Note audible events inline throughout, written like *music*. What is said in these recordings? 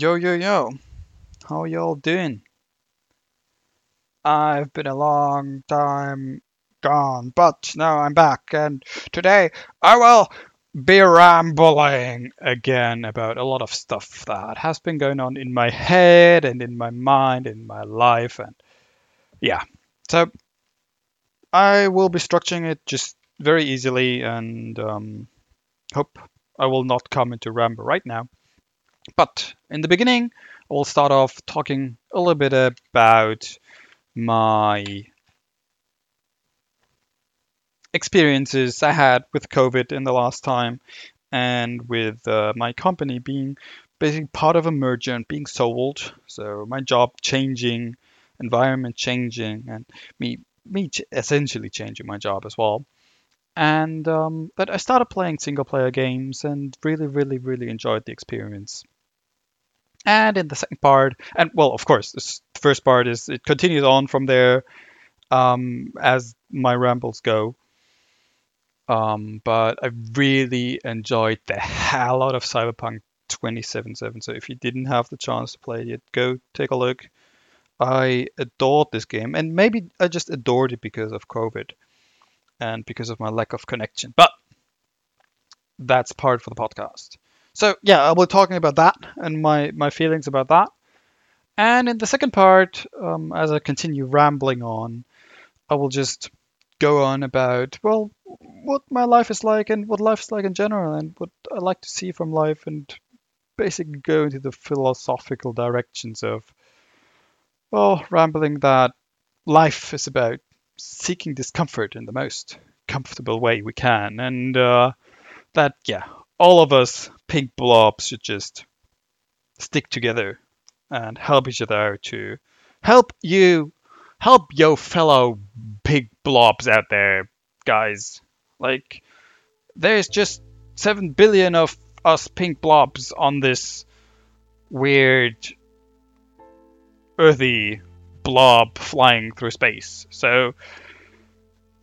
Yo, yo, yo. How y'all doing? I've been a long time gone, but now I'm back, and today I will be rambling again about a lot of stuff that has been going on in my head and in my mind, in my life, and yeah. So I will be structuring it just very easily, and um, hope I will not come into ramble right now. But in the beginning, I will start off talking a little bit about my experiences I had with COVID in the last time and with uh, my company being basically part of a merger and being sold. So my job changing, environment changing, and me me essentially changing my job as well. And um, but I started playing single player games and really, really, really enjoyed the experience. And in the second part, and well, of course, this first part is it continues on from there um, as my rambles go. Um, but I really enjoyed the hell out of Cyberpunk 2077. So if you didn't have the chance to play it, go take a look. I adored this game, and maybe I just adored it because of COVID and because of my lack of connection. But that's part for the podcast. So yeah, I will be talking about that and my my feelings about that. And in the second part, um, as I continue rambling on, I will just go on about well what my life is like and what life is like in general and what I like to see from life and basically go into the philosophical directions of well rambling that life is about seeking discomfort in the most comfortable way we can and uh, that yeah all of us pink blobs should just stick together and help each other to help you help your fellow pig blobs out there, guys. Like, there's just 7 billion of us pink blobs on this weird, earthy blob flying through space. So,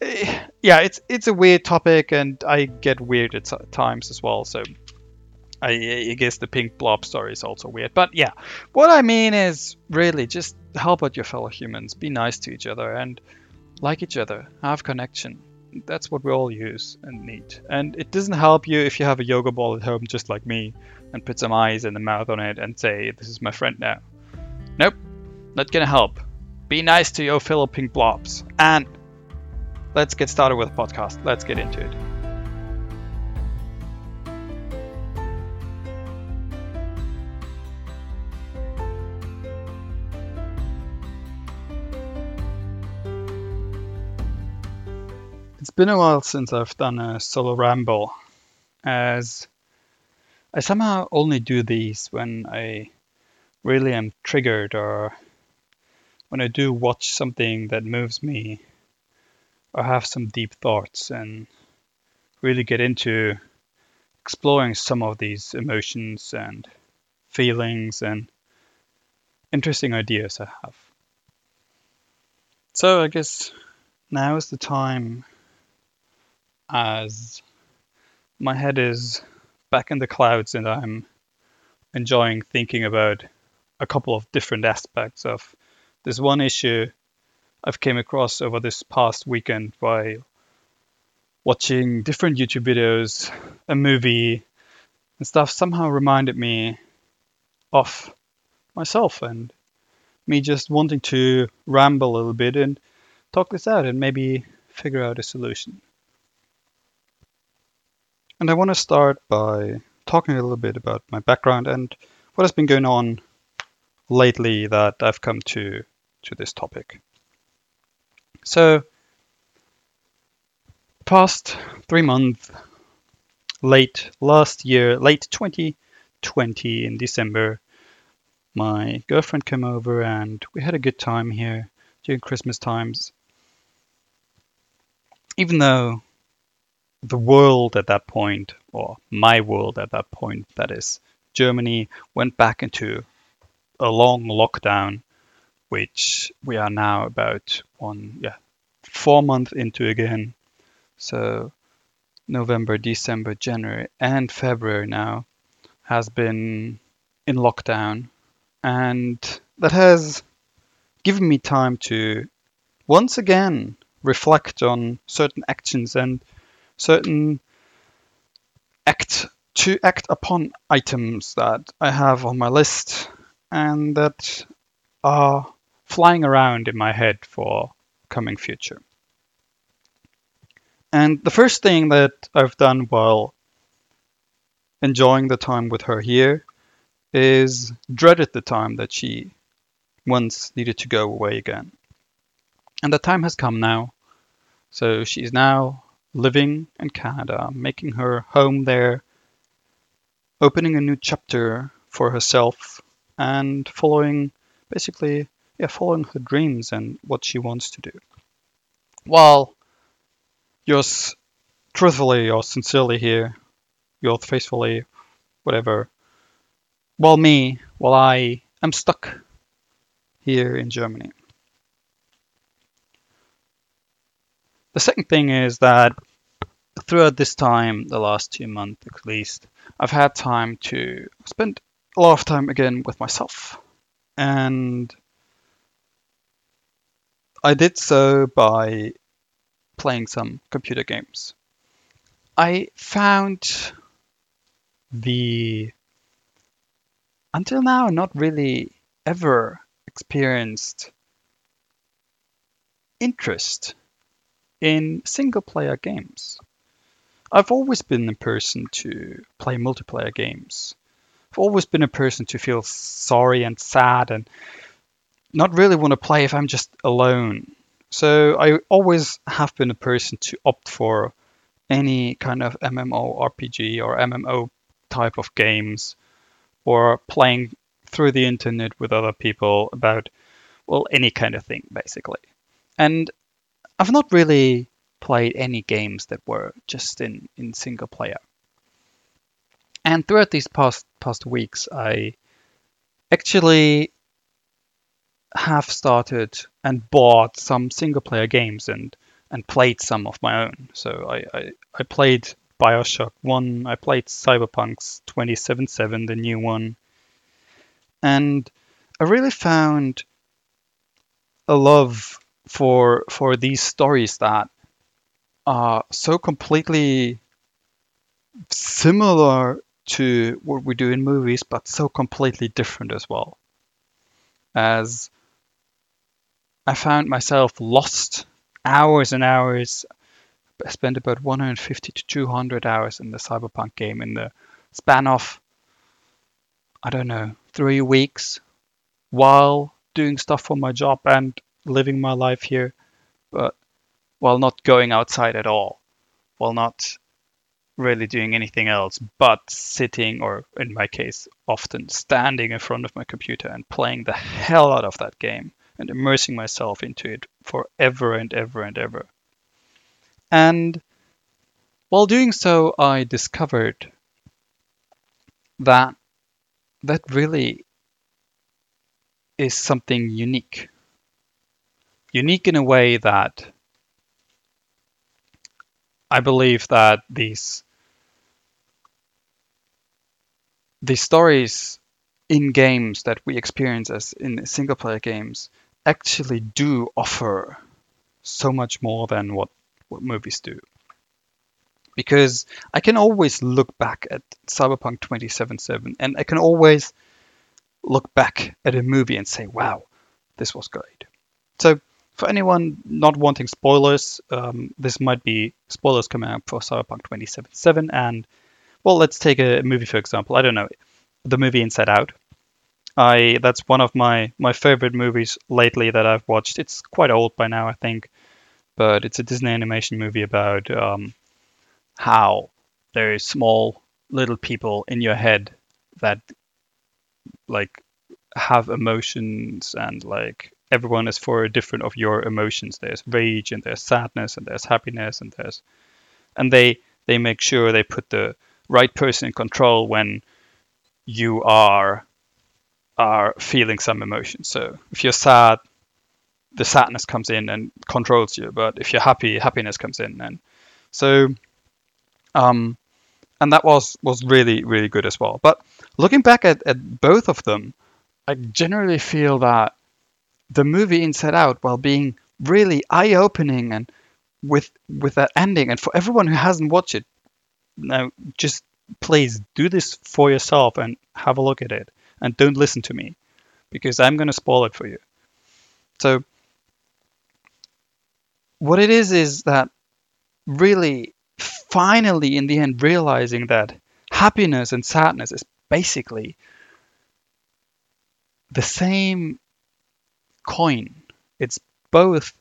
*sighs* yeah, it's it's a weird topic, and I get weird at times as well. So, I, I, guess the pink blob story is also weird. But yeah, what I mean is really just help out your fellow humans, be nice to each other, and like each other, have connection. That's what we all use and need. And it doesn't help you if you have a yoga ball at home, just like me, and put some eyes and a mouth on it and say, This is my friend now. Nope, not gonna help. Be nice to your fellow pink blobs. And let's get started with the podcast. Let's get into it. It's been a while since I've done a solo ramble, as I somehow only do these when I really am triggered or when I do watch something that moves me or have some deep thoughts and really get into exploring some of these emotions and feelings and interesting ideas I have. So I guess now is the time as my head is back in the clouds and I'm enjoying thinking about a couple of different aspects of this one issue I've came across over this past weekend while watching different YouTube videos, a movie, and stuff somehow reminded me of myself and me just wanting to ramble a little bit and talk this out and maybe figure out a solution. And I want to start by talking a little bit about my background and what has been going on lately that I've come to to this topic. So, past three months, late last year, late 2020 in December, my girlfriend came over and we had a good time here during Christmas times. Even though the world at that point, or my world at that point, that is, Germany, went back into a long lockdown, which we are now about one, yeah, four months into again. So November, December, January, and February now has been in lockdown, and that has given me time to once again reflect on certain actions and certain act to act upon items that I have on my list and that are flying around in my head for coming future. And the first thing that I've done while enjoying the time with her here is dreaded the time that she once needed to go away again. And the time has come now. So she's now living in Canada, making her home there, opening a new chapter for herself, and following basically, yeah, following her dreams and what she wants to do. While yours truthfully or sincerely here, yours faithfully, whatever, while me, while I am stuck here in Germany. The second thing is that throughout this time, the last two months at least, I've had time to spend a lot of time again with myself. And I did so by playing some computer games. I found the until now not really ever experienced interest in single player games. I've always been a person to play multiplayer games. I've always been a person to feel sorry and sad and not really want to play if I'm just alone. So I always have been a person to opt for any kind of MMO RPG or MMO type of games or playing through the internet with other people about well any kind of thing basically. And I've not really played any games that were just in, in single player. And throughout these past past weeks, I actually have started and bought some single player games and and played some of my own. So I, I, I played Bioshock 1, I played Cyberpunk's 2077, the new one. And I really found a love for for these stories that are so completely similar to what we do in movies, but so completely different as well. As I found myself lost hours and hours. I spent about 150 to 200 hours in the Cyberpunk game in the span of, I don't know, three weeks while doing stuff for my job and living my life here, but while not going outside at all, while not really doing anything else but sitting, or in my case, often standing in front of my computer and playing the hell out of that game and immersing myself into it forever and ever and ever. And while doing so, I discovered that that really is something unique. Unique in a way that I believe that these the stories in games that we experience as in single player games actually do offer so much more than what, what movies do. Because I can always look back at Cyberpunk 2077 and I can always look back at a movie and say, wow, this was great. So, for anyone not wanting spoilers, um, this might be spoilers coming out for Cyberpunk 2077. And, well, let's take a movie for example. I don't know, the movie Inside Out. I that's one of my my favorite movies lately that I've watched. It's quite old by now, I think, but it's a Disney animation movie about um, how there is small little people in your head that like have emotions and like everyone is for a different of your emotions. There's rage and there's sadness and there's happiness and there's and they they make sure they put the right person in control when you are are feeling some emotion. So if you're sad, the sadness comes in and controls you. But if you're happy, happiness comes in. And so, um, and that was was really really good as well. But looking back at, at both of them, I generally feel that the movie Inside Out, while being really eye-opening and with with that ending, and for everyone who hasn't watched it, now just please do this for yourself and have a look at it, and don't listen to me, because I'm gonna spoil it for you. So what it is is that really finally in the end realizing that happiness and sadness is basically the same coin. It's both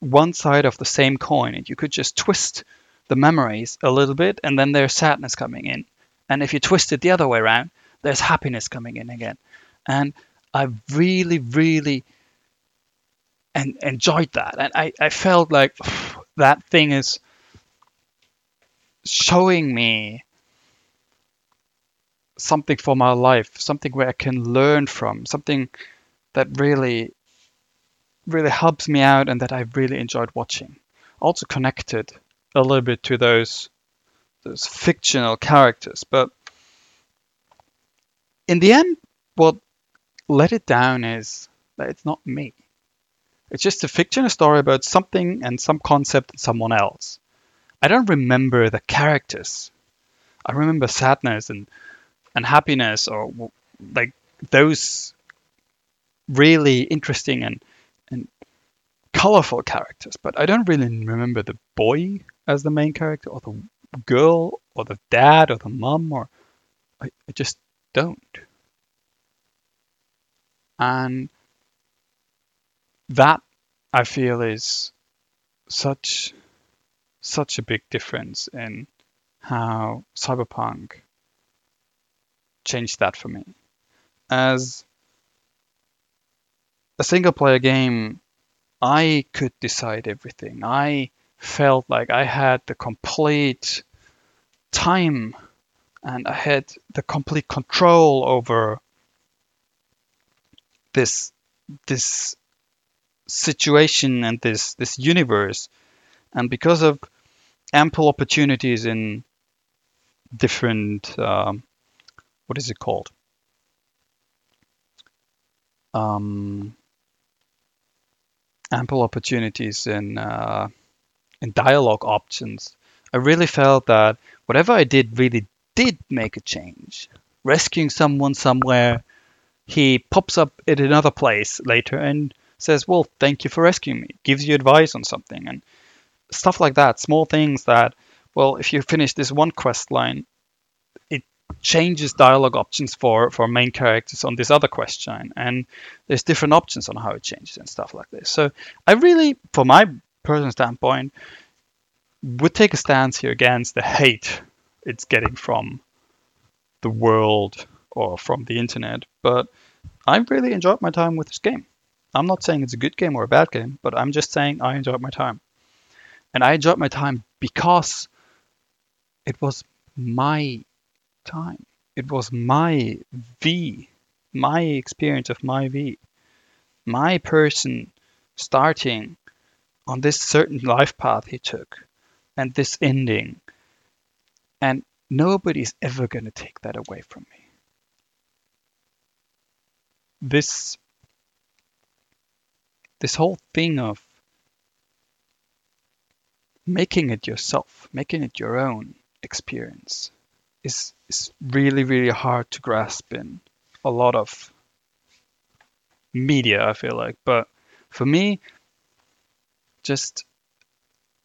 one side of the same coin, and you could just twist the memories a little bit, and then there's sadness coming in. And if you twist it the other way around, there's happiness coming in again. And I really, really enjoyed that. And I, I felt like *sighs* that thing is showing me something for my life, something where I can learn from, something that really, really helps me out and that I really enjoyed watching. Also connected a little bit to those those fictional characters, but in the end, what let it down is that it's not me. It's just a fictional story about something and some concept and someone else. I don't remember the characters. I remember sadness and and happiness or like those really interesting and and colorful characters, but I don't really remember the boy as the main character or the girl or the dad or the mom or I, I just don't. And that I feel is such such a big difference in how cyberpunk changed that for me. As a single player game, I could decide everything. I felt like I had the complete time and I had the complete control over this this situation and this this universe. And because of ample opportunities in different um, what is it called? Um, ample opportunities in uh, in dialogue options. I really felt that whatever i did really did make a change rescuing someone somewhere he pops up at another place later and says, Well, thank you for rescuing me, gives you advice on something, and stuff like that. Small things that, well, if you finish this one quest line, it changes dialogue options for, for main characters on this other quest line, and there's different options on how it changes and stuff like this. So I really, from my personal standpoint, would take a stance here against the hate it's getting from the world or from the internet, but I really enjoyed my time with this game. I'm not saying it's a good game or a bad game, but I'm just saying I enjoyed my time. And I enjoyed my time because it was my time. It was my V, my experience of my V, my person starting on this certain life path he took and this ending. And nobody's ever going to take that away from me. This this whole thing of making it yourself, making it your own experience is is really really hard to grasp in a lot of media I feel like but for me just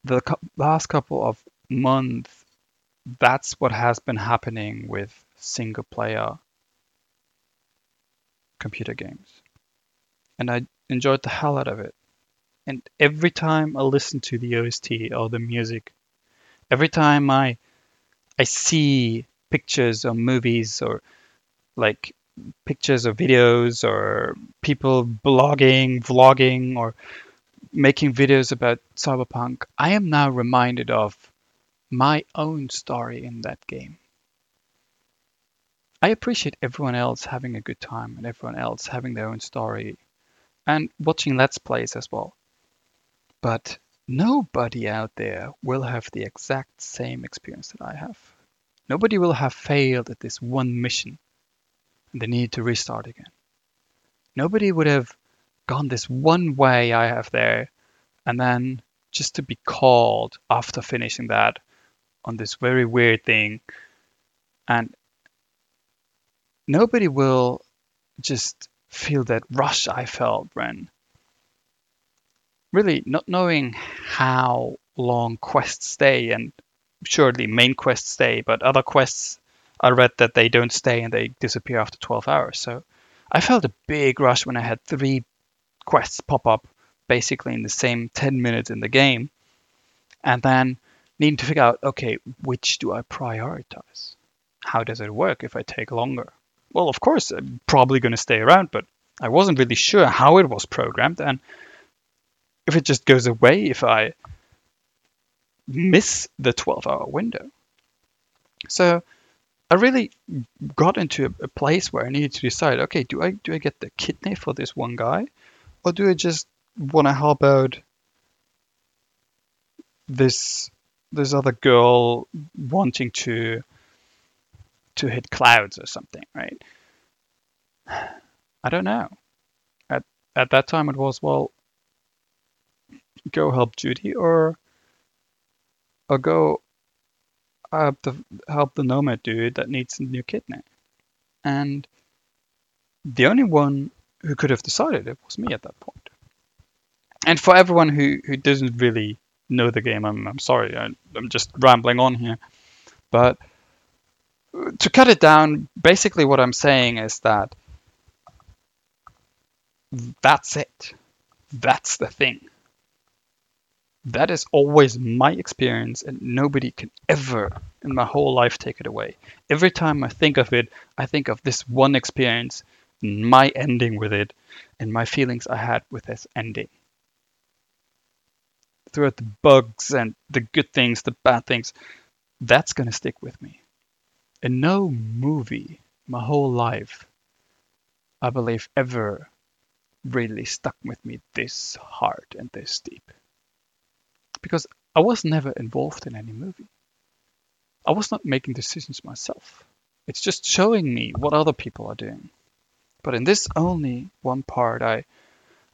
the last couple of months that's what has been happening with single player computer games and I enjoyed the hell out of it. And every time I listen to the OST or the music, every time I I see pictures or movies or like pictures or videos or people blogging, vlogging or making videos about cyberpunk, I am now reminded of my own story in that game. I appreciate everyone else having a good time and everyone else having their own story and watching Let's Plays as well. But nobody out there will have the exact same experience that I have. Nobody will have failed at this one mission and they need to restart again. Nobody would have gone this one way I have there and then just to be called after finishing that on this very weird thing and nobody will just feel that rush I felt when really not knowing how long quests stay and surely main quests stay, but other quests I read that they don't stay and they disappear after 12 hours. So I felt a big rush when I had three quests pop up basically in the same 10 minutes in the game. And then needing to figure out, okay, which do I prioritize? How does it work if I take longer? Well, of course, I'm probably going to stay around, but I wasn't really sure how it was programmed. And if it just goes away if I miss the 12 hour window. So I really got into a, place where I needed to decide, okay, do I do I get the kidney for this one guy, or do I just want to help out this this other girl wanting to to hit clouds or something, right? I don't know. At at that time, it was well, go help Judy or or go help the help the nomad dude that needs a new kidney. And the only one who could have decided it was me at that point. And for everyone who, who doesn't really know the game, I'm, I'm sorry, I, I'm just rambling on here. But to cut it down, basically what I'm saying is that that's it. That's the thing. That is always my experience, and nobody can ever in my whole life take it away. Every time I think of it, I think of this one experience, my ending with it, and my feelings I had with this ending. Throughout the bugs and the good things, the bad things, that's going to stick with me. And no movie, my whole life, I believe, ever really stuck with me this hard and this deep because I was never involved in any movie. I was not making decisions myself. It's just showing me what other people are doing. But in this only one part, I,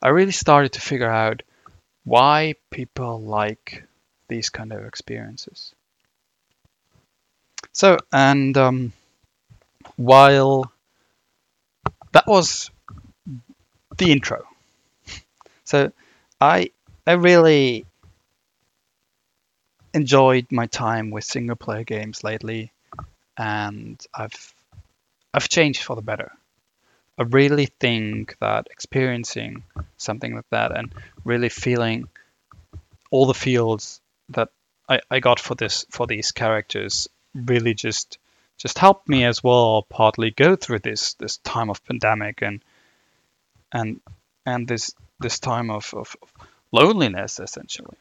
I really started to figure out why people like these kind of experiences. So, and um, while that was the intro, so I I really enjoyed my time with single player games lately, and I've I've changed for the better. I really think that experiencing something like that and really feeling all the feels that I, I got for this for these characters really just just helped me as well partly go through this this time of pandemic and and and this this time of, of loneliness essentially.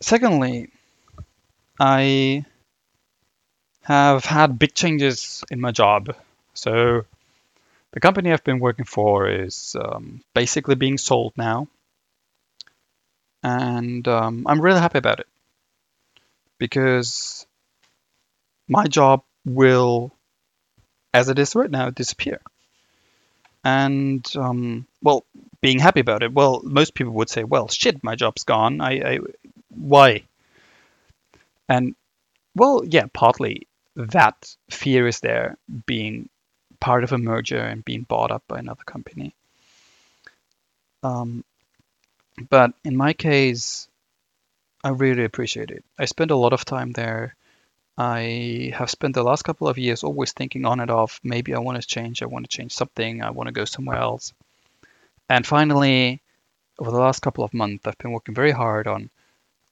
Secondly, I have had big changes in my job. So the company I've been working for is um, basically being sold now. And um, I'm really happy about it because my job will, as it is right now, disappear. And um, well, being happy about it, well, most people would say, well, shit, my job's gone. I, I why? And well, yeah, partly that fear is there being part of a merger and being bought up by another company. Um, but in my case, I really appreciate it. I spent a lot of time there. I have spent the last couple of years always thinking on and off, maybe I want to change, I want to change something, I want to go somewhere else. And finally, over the last couple of months, I've been working very hard on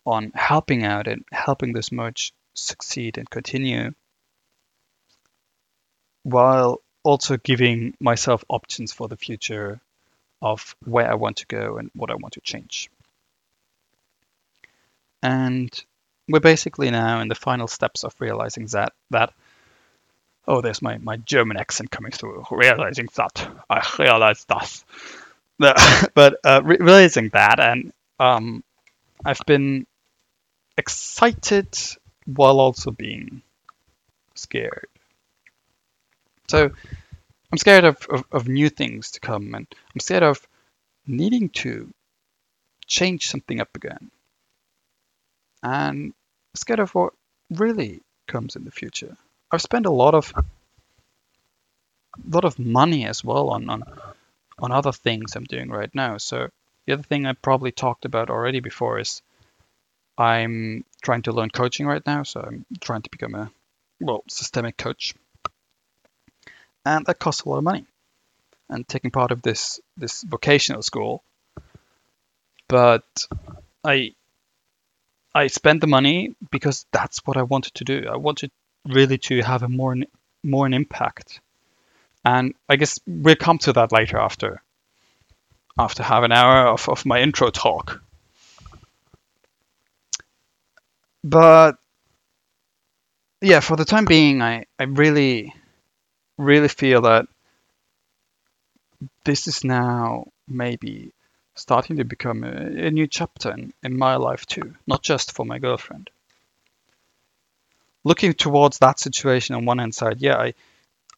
on helping out and helping this merge succeed and continue while also giving myself options for the future of where I want to go and what I want to change. And we're basically now in the final steps of realizing that that oh there's my, my German accent coming through realizing that I realized that *laughs* but uh, realizing that and um, I've been excited while also being scared. So I'm scared of, of, of new things to come, and I'm scared of needing to change something up again. And scared of what really comes in the future. I've spent a lot of lot of money as well on, on on other things I'm doing right now. So the other thing I probably talked about already before is I'm trying to learn coaching right now. So I'm trying to become a well systemic coach, and that costs a lot of money. And taking part of this this vocational school, but I I spent the money because that's what I wanted to do. I wanted really to have a more more an impact and I guess we'll come to that later after after half an hour of, of my intro talk. But yeah, for the time being, I, I really, really feel that this is now maybe starting to become a, a new chapter in, in my life too, not just for my girlfriend. Looking towards that situation on one hand side, yeah, I,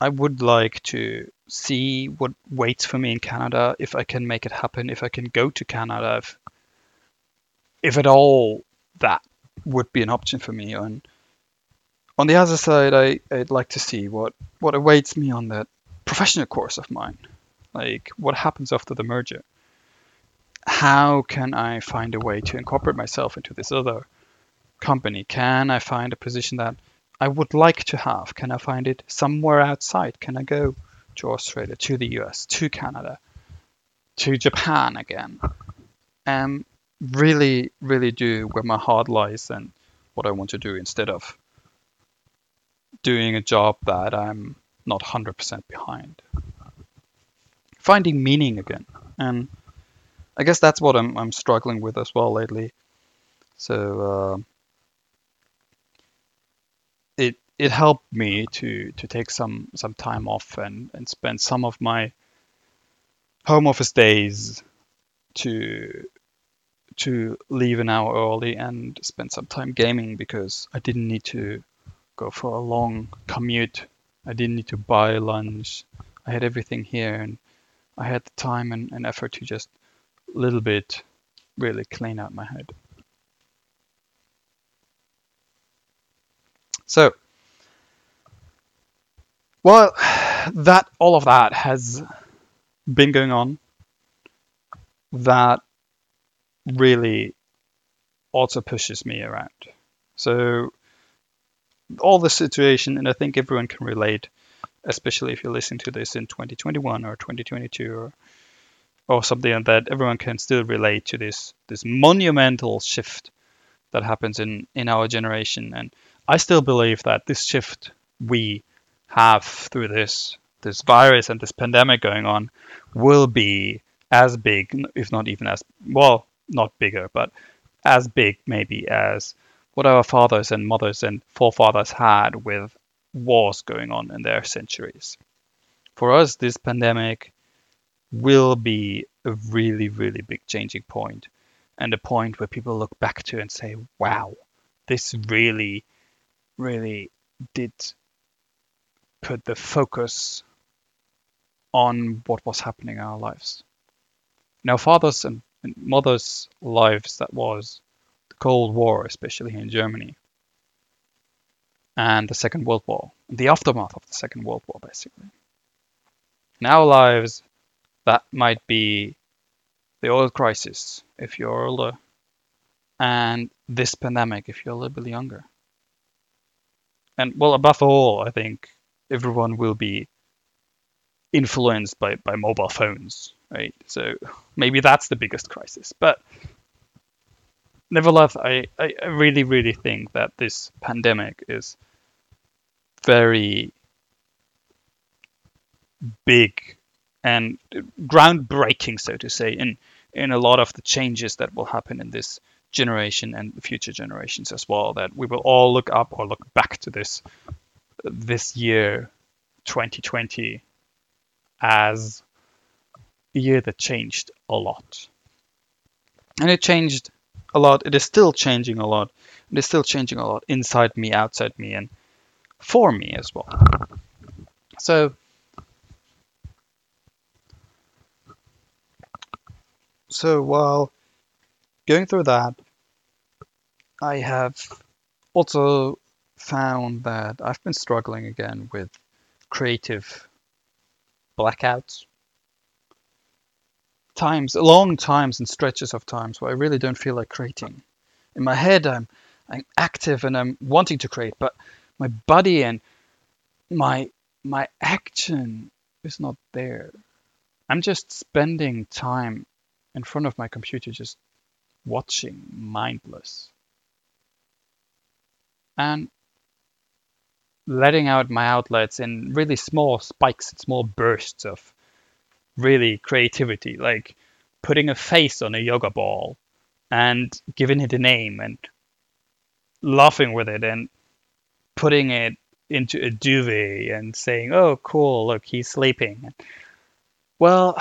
I would like to see what waits for me in Canada if I can make it happen, if I can go to Canada, if, if at all that would be an option for me. And on the other side, I, I'd like to see what, what awaits me on that professional course of mine. Like what happens after the merger? How can I find a way to incorporate myself into this other company? Can I find a position that I would like to have? Can I find it somewhere outside? Can I go to Australia, to the US, to Canada, to Japan again? And really, really do where my heart lies and what I want to do instead of doing a job that I'm not 100% behind. Finding meaning again. And I guess that's what I'm, I'm struggling with as well lately. So, uh, it it helped me to to take some some time off and and spend some of my home office days to to leave an hour early and spend some time gaming because I didn't need to go for a long commute. I didn't need to buy lunch. I had everything here and I had the time and, and effort to just a little bit really clean out my head. So, well, that all of that has been going on. That really also pushes me around. So, all the situation, and I think everyone can relate, especially if you're listening to this in 2021 or 2022 or or something like that. Everyone can still relate to this this monumental shift that happens in in our generation and I still believe that this shift we have through this this virus and this pandemic going on will be as big, if not even as well, not bigger, but as big maybe as what our fathers and mothers and forefathers had with wars going on in their centuries. For us, this pandemic will be a really, really big changing point and a point where people look back to and say, wow, this really really did put the focus on what was happening in our lives. Now, fathers and mothers' lives, that was Cold War, especially in Germany, and the Second World War, the aftermath of the Second World War, basically. In our lives, that might be the oil crisis if you're older, and this pandemic if you're a little bit younger and well, above all, I think everyone will be influenced by, by mobile phones, right? So maybe that's the biggest crisis. But nevertheless, I, I really, really think that this pandemic is very big and groundbreaking, so to say, in in a lot of the changes that will happen in this generation and future generations as well. That we will all look up or look back to this this year, 2020, as a year that changed a lot. And it changed a lot. It is still changing a lot. It's still changing a lot inside me, outside me, and for me as well. So, so while going through that, I have also found that I've been struggling again with creative blackouts. Times, long times and stretches of times where I really don't feel like creating. In my head, I'm, I'm active and I'm wanting to create, but my body and my my action is not there. I'm just spending time in front of my computer, just watching, mindless. And letting out my outlets in really small spikes and small bursts of really creativity, like putting a face on a yoga ball and giving it a name and laughing with it and putting it into a duvet and saying, "Oh, cool! Look, he's sleeping." Well,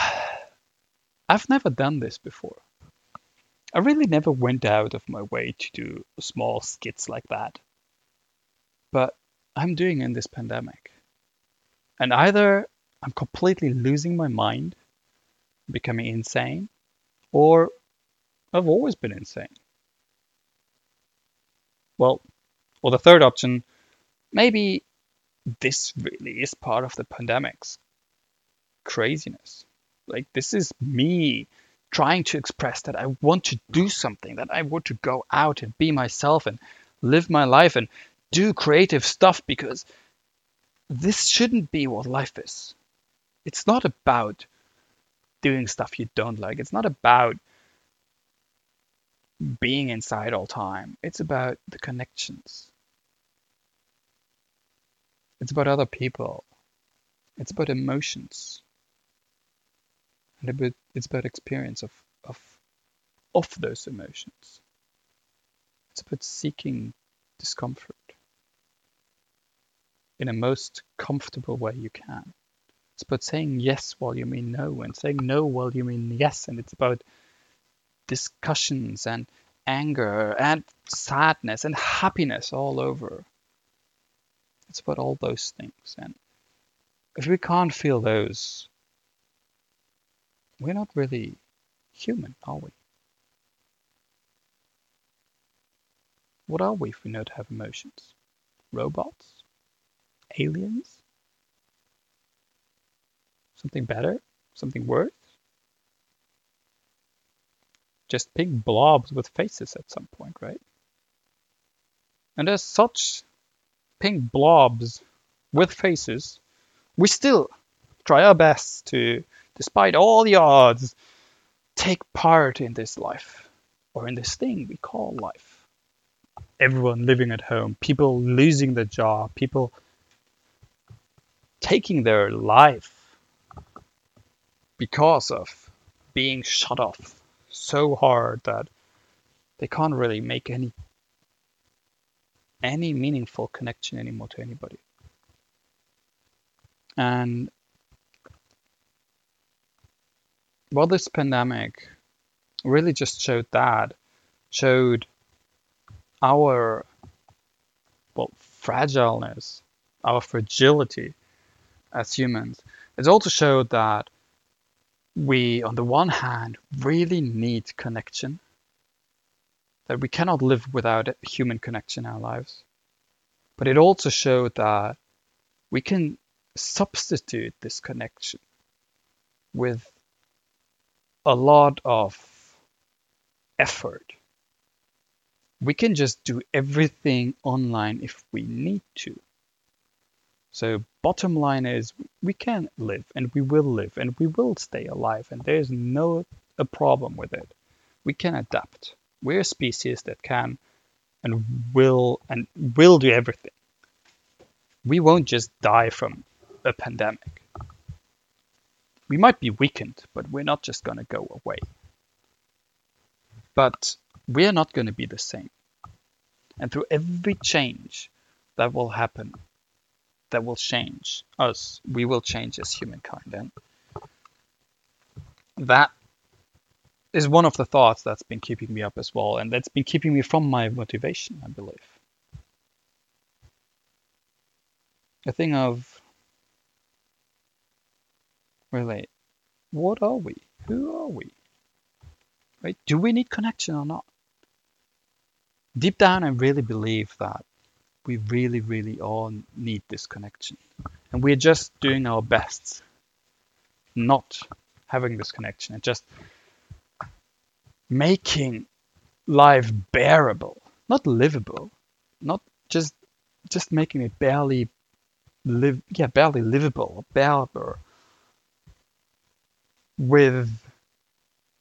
*sighs* I've never done this before. I really never went out of my way to do small skits like that. But I'm doing in this pandemic. And either I'm completely losing my mind, becoming insane, or I've always been insane. Well, or the third option, maybe this really is part of the pandemic's craziness. Like, this is me trying to express that I want to do something, that I want to go out and be myself and live my life and do creative stuff because this shouldn't be what life is. It's not about doing stuff you don't like. It's not about being inside all time. It's about the connections. It's about other people. It's about emotions. And it's about experience of, of, of those emotions. It's about seeking discomfort in a most comfortable way you can. It's about saying yes while you mean no, and saying no while you mean yes, and it's about discussions and anger and sadness and happiness all over. It's about all those things. And if we can't feel those, we're not really human, are we? What are we if we don't have emotions? Robots? aliens? Something better? Something worse? Just pink blobs with faces at some point, right? And as such pink blobs with faces, we still try our best to, despite all the odds, take part in this life or in this thing we call life. Everyone living at home, people losing their job, people taking their life because of being shut off so hard that they can't really make any any meaningful connection anymore to anybody. And well, this pandemic really just showed that, showed our well fragileness, our fragility, as humans. It also showed that we, on the one hand, really need connection, that we cannot live without human connection in our lives. But it also showed that we can substitute this connection with a lot of effort. We can just do everything online if we need to. So bottom line is we can live and we will live and we will stay alive and there's no a problem with it. We can adapt. We're a species that can and will and will do everything. We won't just die from a pandemic. We might be weakened, but we're not just going to go away. But we're not going to be the same. And through every change that will happen that will change us. We will change as humankind. And that is one of the thoughts that's been keeping me up as well, and that's been keeping me from my motivation, I believe. A thing of really, what are we? Who are we? Right? Do we need connection or not? Deep down, I really believe that we really, really all need this connection. And we're just doing our best not having this connection and just making life bearable, not livable, not just just making it barely live yeah, barely livable, bearable with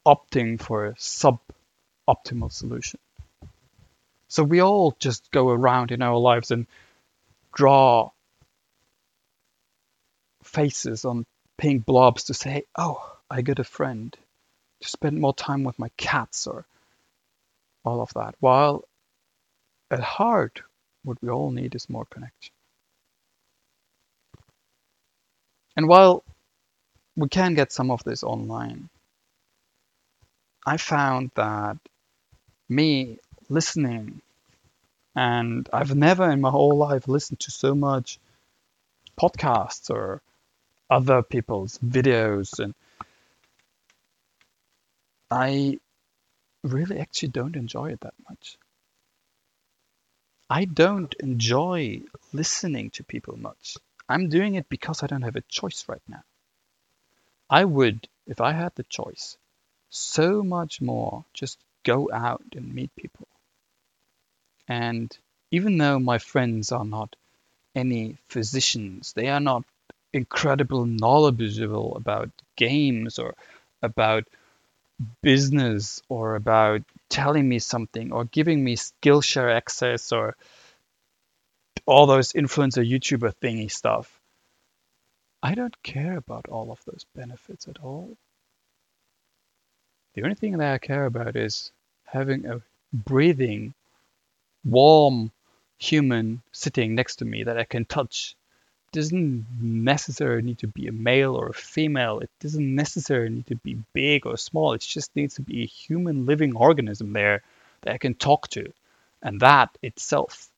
opting for a sub-optimal solution. So we all just go around in our lives and draw faces on pink blobs to say, oh, I got a friend, to spend more time with my cats or all of that. While at heart, what we all need is more connection. And while we can get some of this online, I found that me listening, and I've never in my whole life listened to so much podcasts or other people's videos and I really actually don't enjoy it that much. I don't enjoy listening to people much. I'm doing it because I don't have a choice right now. I would, if I had the choice, so much more just go out and meet people. And even though my friends are not any physicians, they are not incredible knowledgeable about games or about business or about telling me something or giving me Skillshare access or all those influencer YouTuber thingy stuff. I don't care about all of those benefits at all. The only thing that I care about is having a breathing, warm human sitting next to me that I can touch doesn't necessarily need to be a male or a female. It doesn't necessarily need to be big or small. It just needs to be a human living organism there that I can talk to. And that itself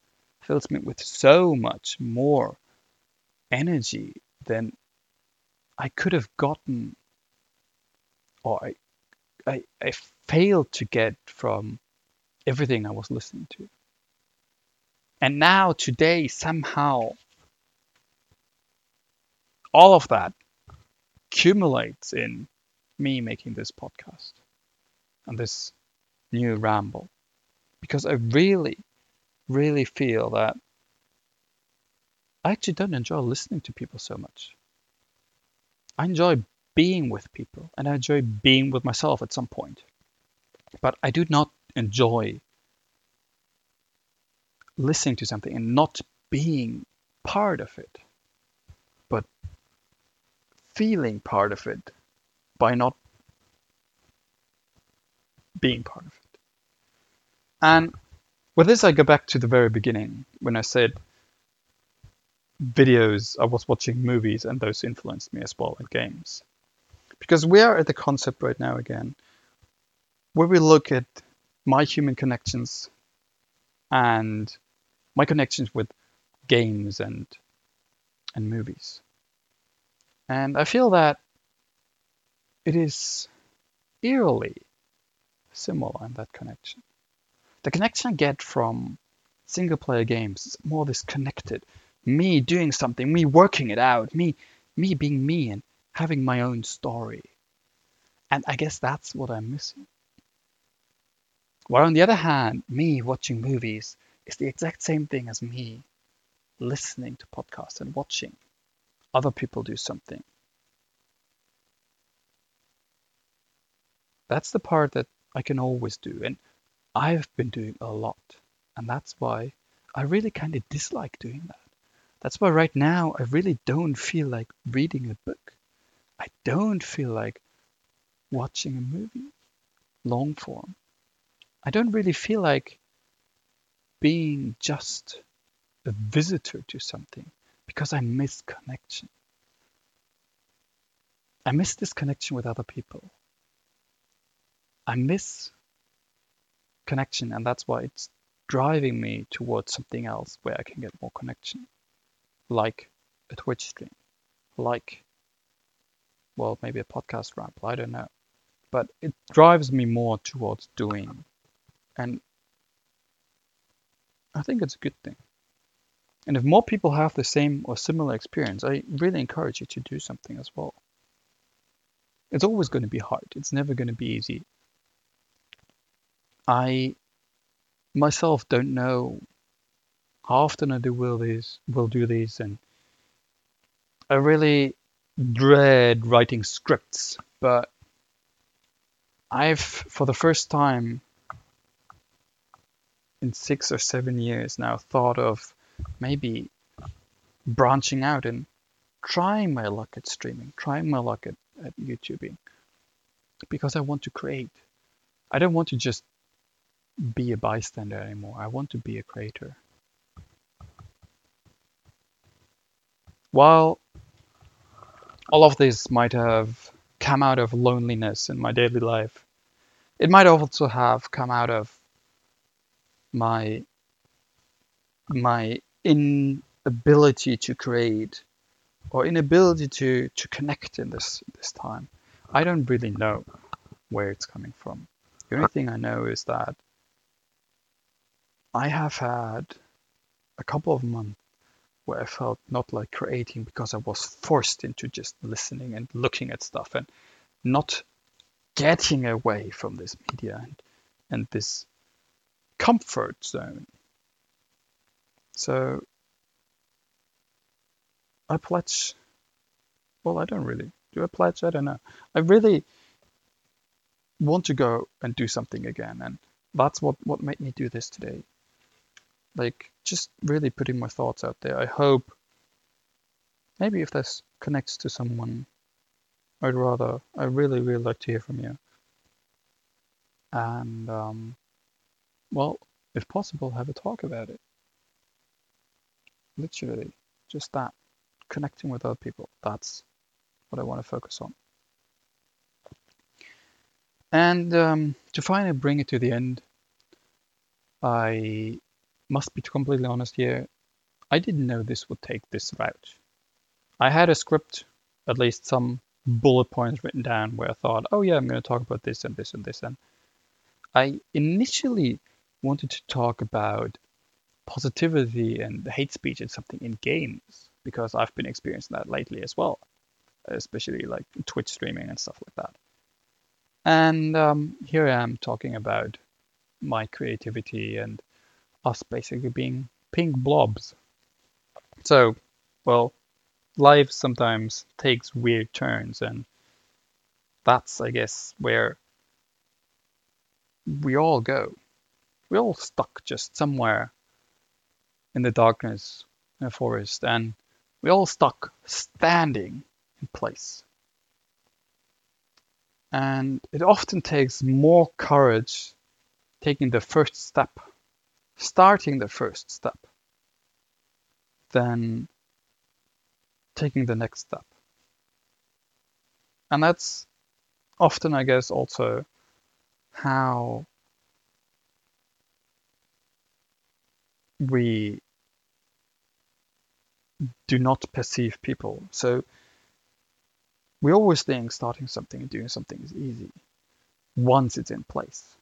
fills me with so much more energy than I could have gotten or I, I, I failed to get from everything I was listening to. And now, today, somehow, all of that accumulates in me making this podcast and this new ramble because I really, really feel that I actually don't enjoy listening to people so much. I enjoy being with people and I enjoy being with myself at some point. But I do not enjoy listening to something and not being part of it but feeling part of it by not being part of it. And with this, I go back to the very beginning when I said videos, I was watching movies, and those influenced me as well in games. Because we are at the concept right now again where we look at my human connections and my connections with games and and movies. And I feel that it is eerily similar in that connection. The connection I get from single player games is more this connected. Me doing something, me working it out, me me being me and having my own story. And I guess that's what I'm missing. While on the other hand, me watching movies is the exact same thing as me listening to podcasts and watching other people do something. That's the part that I can always do, and I've been doing a lot. And that's why I really kind of dislike doing that. That's why right now I really don't feel like reading a book. I don't feel like watching a movie, long form. I don't really feel like being just a visitor to something because I miss connection. I miss this connection with other people. I miss connection, and that's why it's driving me towards something else where I can get more connection, like a Twitch stream, like, well, maybe a podcast ramble, I don't know. But it drives me more towards doing, and I think it's a good thing. And if more people have the same or similar experience, I really encourage you to do something as well. It's always going to be hard. It's never going to be easy. I myself don't know how often I do will these will do these and I really dread writing scripts, but I've for the first time in six or seven years now thought of maybe branching out and trying my luck at streaming, trying my luck at, at YouTubing because I want to create. I don't want to just be a bystander anymore. I want to be a creator. While all of this might have come out of loneliness in my daily life, it might also have come out of my my inability to create or inability to to connect in this this time. I don't really know where it's coming from. The only thing I know is that I have had a couple of months where I felt not like creating because I was forced into just listening and looking at stuff and not getting away from this media and, and this comfort zone. So I pledge. Well, I don't really. Do I pledge? I don't know. I really want to go and do something again, and that's what what made me do this today like just really putting my thoughts out there. I hope maybe if this connects to someone, I'd rather, I really, really like to hear from you. And, um, well, if possible, have a talk about it. Literally, just that. Connecting with other people. That's what I want to focus on. And um, to finally bring it to the end, I must be completely honest here, I didn't know this would take this route. I had a script, at least some bullet points written down where I thought, oh yeah, I'm going to talk about this and this and this. And I initially wanted to talk about positivity and hate speech and something in games because I've been experiencing that lately as well, especially like Twitch streaming and stuff like that. And um, here I am talking about my creativity and us basically being pink blobs. So, well, life sometimes takes weird turns, and that's, I guess, where we all go. We're all stuck just somewhere in the darkness in a forest, and we're all stuck standing in place. And it often takes more courage taking the first step starting the first step than taking the next step. And that's often, I guess, also how we do not perceive people. So we always think starting something and doing something is easy once it's in place.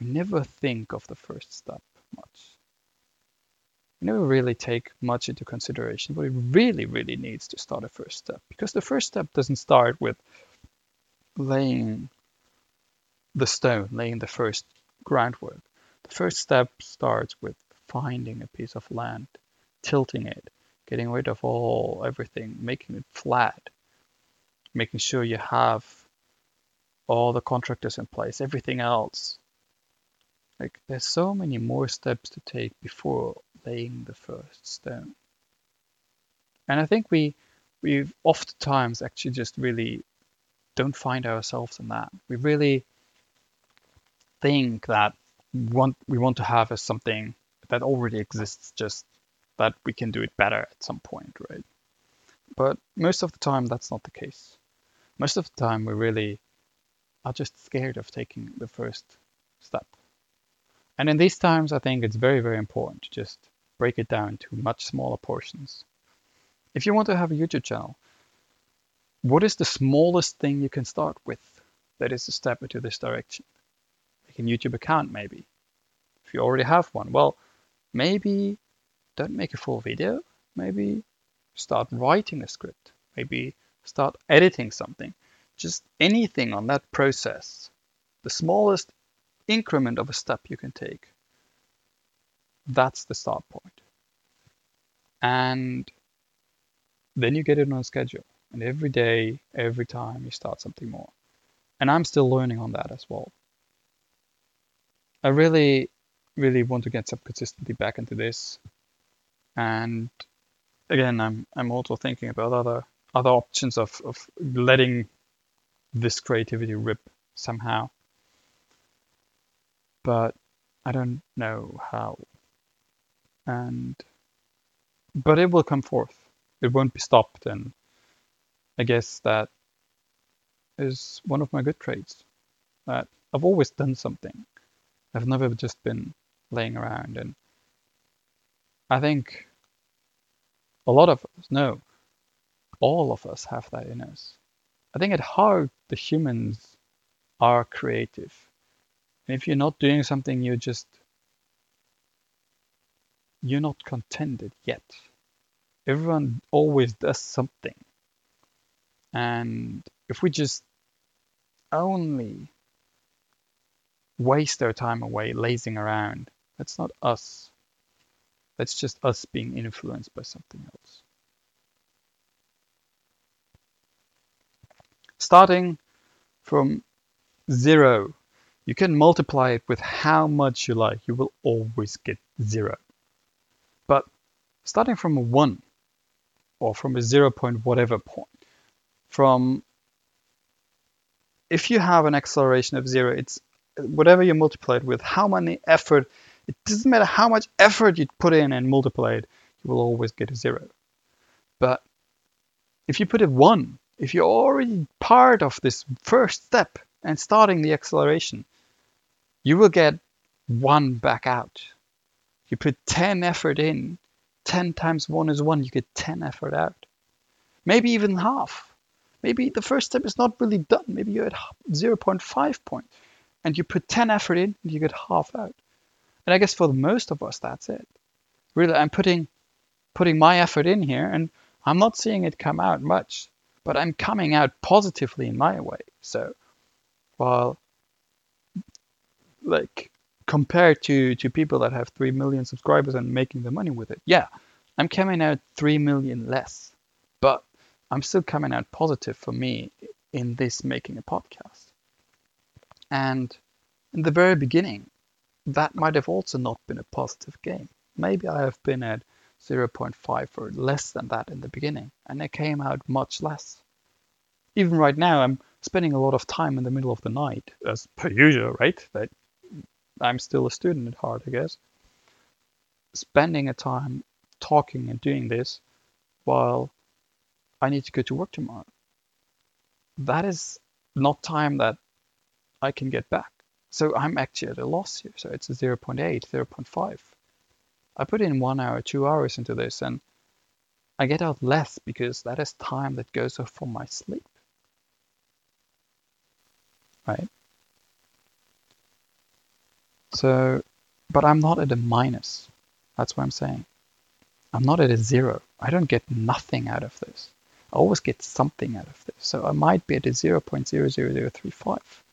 We never think of the first step much. We never really take much into consideration what it really, really needs to start a first step. Because the first step doesn't start with laying the stone, laying the first groundwork. The first step starts with finding a piece of land, tilting it, getting rid of all everything, making it flat, making sure you have all the contractors in place, everything else like there's so many more steps to take before laying the first stone. And I think we we oftentimes actually just really don't find ourselves in that. We really think that want we want to have as something that already exists, just that we can do it better at some point, right? But most of the time that's not the case. Most of the time we really are just scared of taking the first step. And in these times, I think it's very, very important to just break it down to much smaller portions. If you want to have a YouTube channel, what is the smallest thing you can start with that is a step into this direction? Like a YouTube account, maybe. If you already have one, well, maybe don't make a full video. Maybe start writing a script. Maybe start editing something. Just anything on that process. The smallest increment of a step you can take. That's the start point. And then you get it on a schedule. And every day, every time, you start something more. And I'm still learning on that as well. I really, really want to get some consistency back into this. And again, I'm I'm also thinking about other other options of, of letting this creativity rip somehow. But I don't know how. And but it will come forth. It won't be stopped and I guess that is one of my good traits. That I've always done something. I've never just been laying around and I think a lot of us, no, all of us have that in us. I think at heart, the humans are creative. And if you're not doing something, you're just, you're not contented yet. Everyone always does something. And if we just only waste our time away lazing around, that's not us. That's just us being influenced by something else. Starting from zero, you can multiply it with how much you like. You will always get zero. But starting from a one or from a zero point whatever point, from if you have an acceleration of zero, it's whatever you multiply it with, how many effort it doesn't matter how much effort you put in and multiply it, you will always get a zero. But if you put a one, if you're already part of this first step and starting the acceleration, you will get one back out. You put 10 effort in, 10 times 1 is 1, you get 10 effort out. Maybe even half. Maybe the first step is not really done. Maybe you're at 0.5 point and you put 10 effort in and you get half out. And I guess for most of us, that's it. Really, I'm putting putting my effort in here, and I'm not seeing it come out much, but I'm coming out positively in my way. So, while like compared to to people that have three million subscribers and making the money with it, yeah, I'm coming out three million less, but I'm still coming out positive for me in this making a podcast. And in the very beginning, that might have also not been a positive game. Maybe I have been at 0.5 or less than that in the beginning, and it came out much less. Even right now, I'm spending a lot of time in the middle of the night, as per usual, right? That I'm still a student at heart, I guess. Spending a time talking and doing this while I need to go to work tomorrow. That is not time that I can get back. So I'm actually at a loss here. So it's a 0.8, 0.5. I put in one hour, two hours into this, and I get out less because that is time that goes off for my sleep. Right? So, but I'm not at a minus. That's what I'm saying. I'm not at a zero. I don't get nothing out of this. I always get something out of this. So I might be at a 0.00035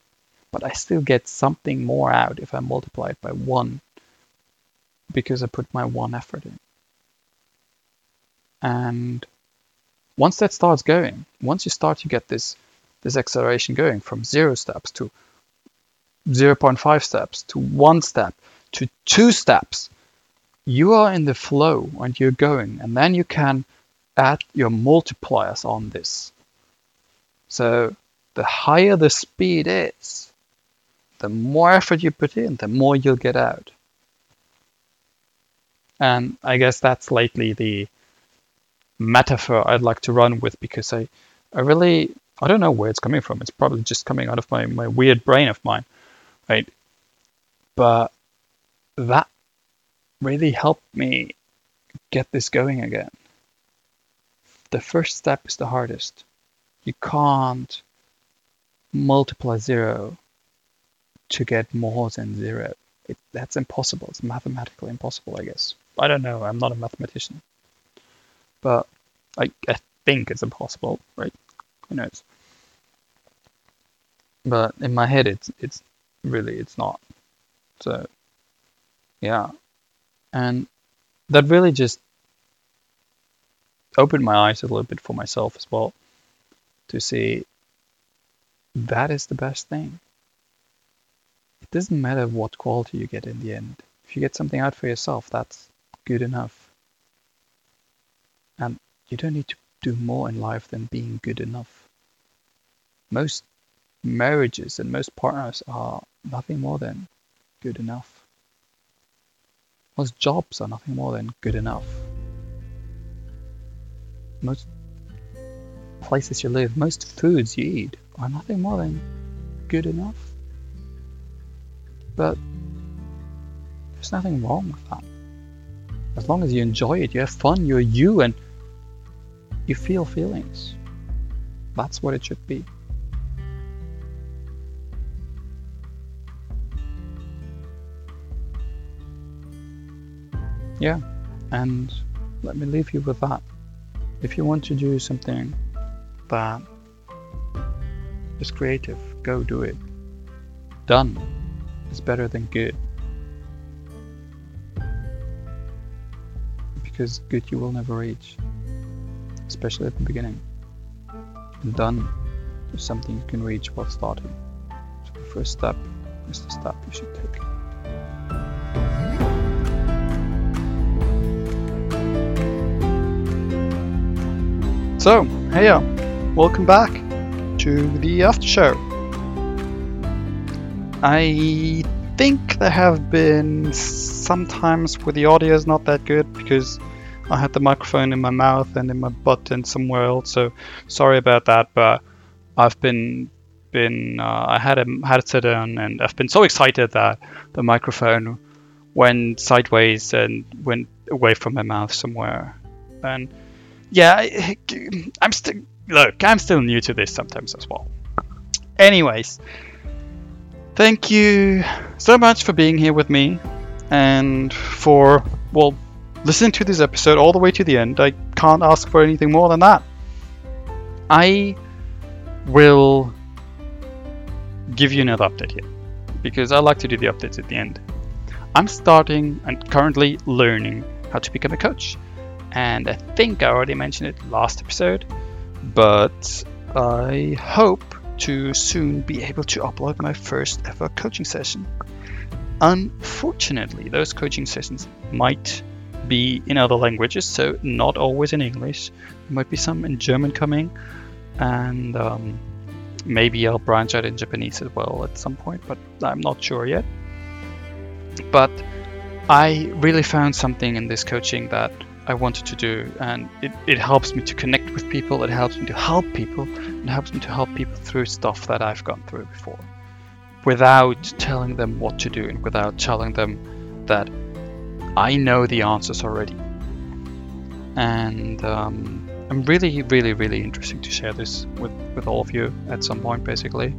but I still get something more out if I multiply it by one because I put my one effort in. And once that starts going, once you start to get this this acceleration going from zero steps to 0.5 steps to one step to two steps, you are in the flow and you're going, and then you can add your multipliers on this. So the higher the speed is, the more effort you put in, the more you'll get out. And I guess that's lately the metaphor I'd like to run with because I, I really I don't know where it's coming from. It's probably just coming out of my, my weird brain of mine, right? But that really helped me get this going again. The first step is the hardest. You can't multiply zero to get more than zero. It, that's impossible. It's mathematically impossible, I guess. I don't know. I'm not a mathematician. But I, I think it's impossible, right? Who knows? But in my head, it's it's really it's not. So yeah, and that really just opened my eyes a little bit for myself as well to see that is the best thing. It doesn't matter what quality you get in the end. If you get something out for yourself, that's good enough. And you don't need to do more in life than being good enough. Most marriages and most partners are nothing more than good enough. Most jobs are nothing more than good enough. Most places you live, most foods you eat are nothing more than good enough. But there's nothing wrong with that. As long as you enjoy it, you have fun, you're you, and you feel feelings. That's what it should be. Yeah, and let me leave you with that. If you want to do something that is creative, go do it. Done is better than good. Because good you will never reach, especially at the beginning. And done is something you can reach while starting. So the first step is the step you should take. So, hey, welcome back to the after show. I think there have been sometimes where the audio is not that good because I had the microphone in my mouth and in my butt and somewhere else. So sorry about that, but I've been been uh, I had a had it set down and I've been so excited that the microphone went sideways and went away from my mouth somewhere and yeah, I'm still look. I'm still new to this sometimes as well. Anyways, thank you so much for being here with me and for well listening to this episode all the way to the end. I can't ask for anything more than that. I will give you another update here because I like to do the updates at the end. I'm starting and currently learning how to become a coach and I think I already mentioned it last episode, but I hope to soon be able to upload my first ever coaching session. Unfortunately, those coaching sessions might be in other languages, so not always in English. There might be some in German coming, and um, maybe I'll branch out in Japanese as well at some point, but I'm not sure yet. But I really found something in this coaching that I wanted to do, and it, it helps me to connect with people, it helps me to help people, it helps me to help people through stuff that I've gone through before without telling them what to do and without telling them that I know the answers already. And um, I'm really, really, really interested to share this with, with all of you at some point, basically.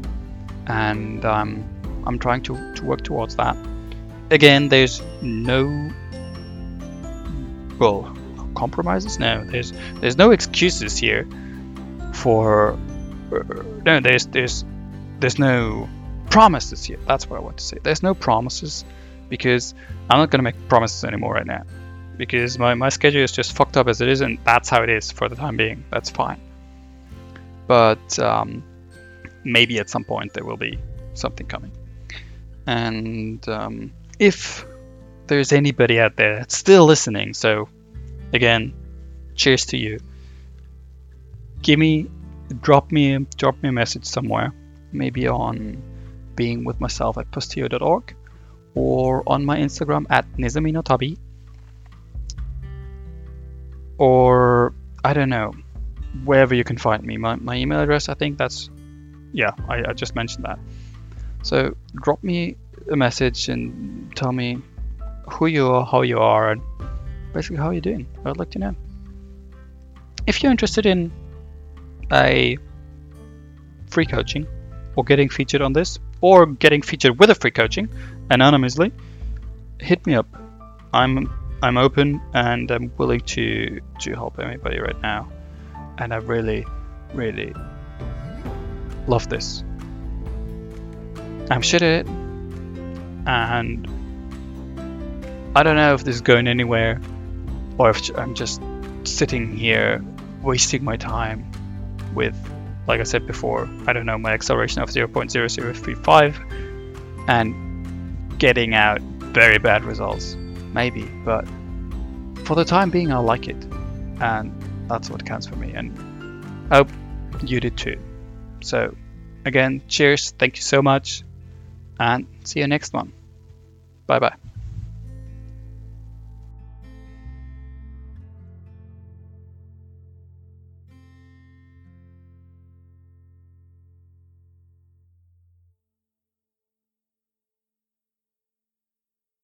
And um, I'm trying to, to work towards that. Again, there's no well compromises no there's there's no excuses here for no there's there's there's no promises here that's what i want to say there's no promises because i'm not to make promises anymore right now because my, my schedule is just fucked up as it is and that's how it is for the time being that's fine but um, maybe at some point there will be something coming and um, if there's anybody out there that's still listening. So, again, cheers to you. Give me, drop me, drop me a message somewhere, maybe on being with myself at posteo.org or on my Instagram at nizaminotabi or I don't know. wherever you can find me. My, my email address, I think that's, yeah, I, I just mentioned that. So drop me a message and tell me who you are, how you are, and basically how you're doing. I'd like to know. If you're interested in a free coaching or getting featured on this or getting featured with a free coaching anonymously, hit me up. I'm I'm open and I'm willing to to help anybody right now. And I really, really love this. I'm shit at it. And I don't know if this is going anywhere or if I'm just sitting here wasting my time with like I said before, I don't know, my acceleration of 0.0035 and getting out very bad results. Maybe, but for the time being, I like it. And that's what counts for me. And I hope you did too. So, again, cheers. Thank you so much. And see you next one. Bye bye.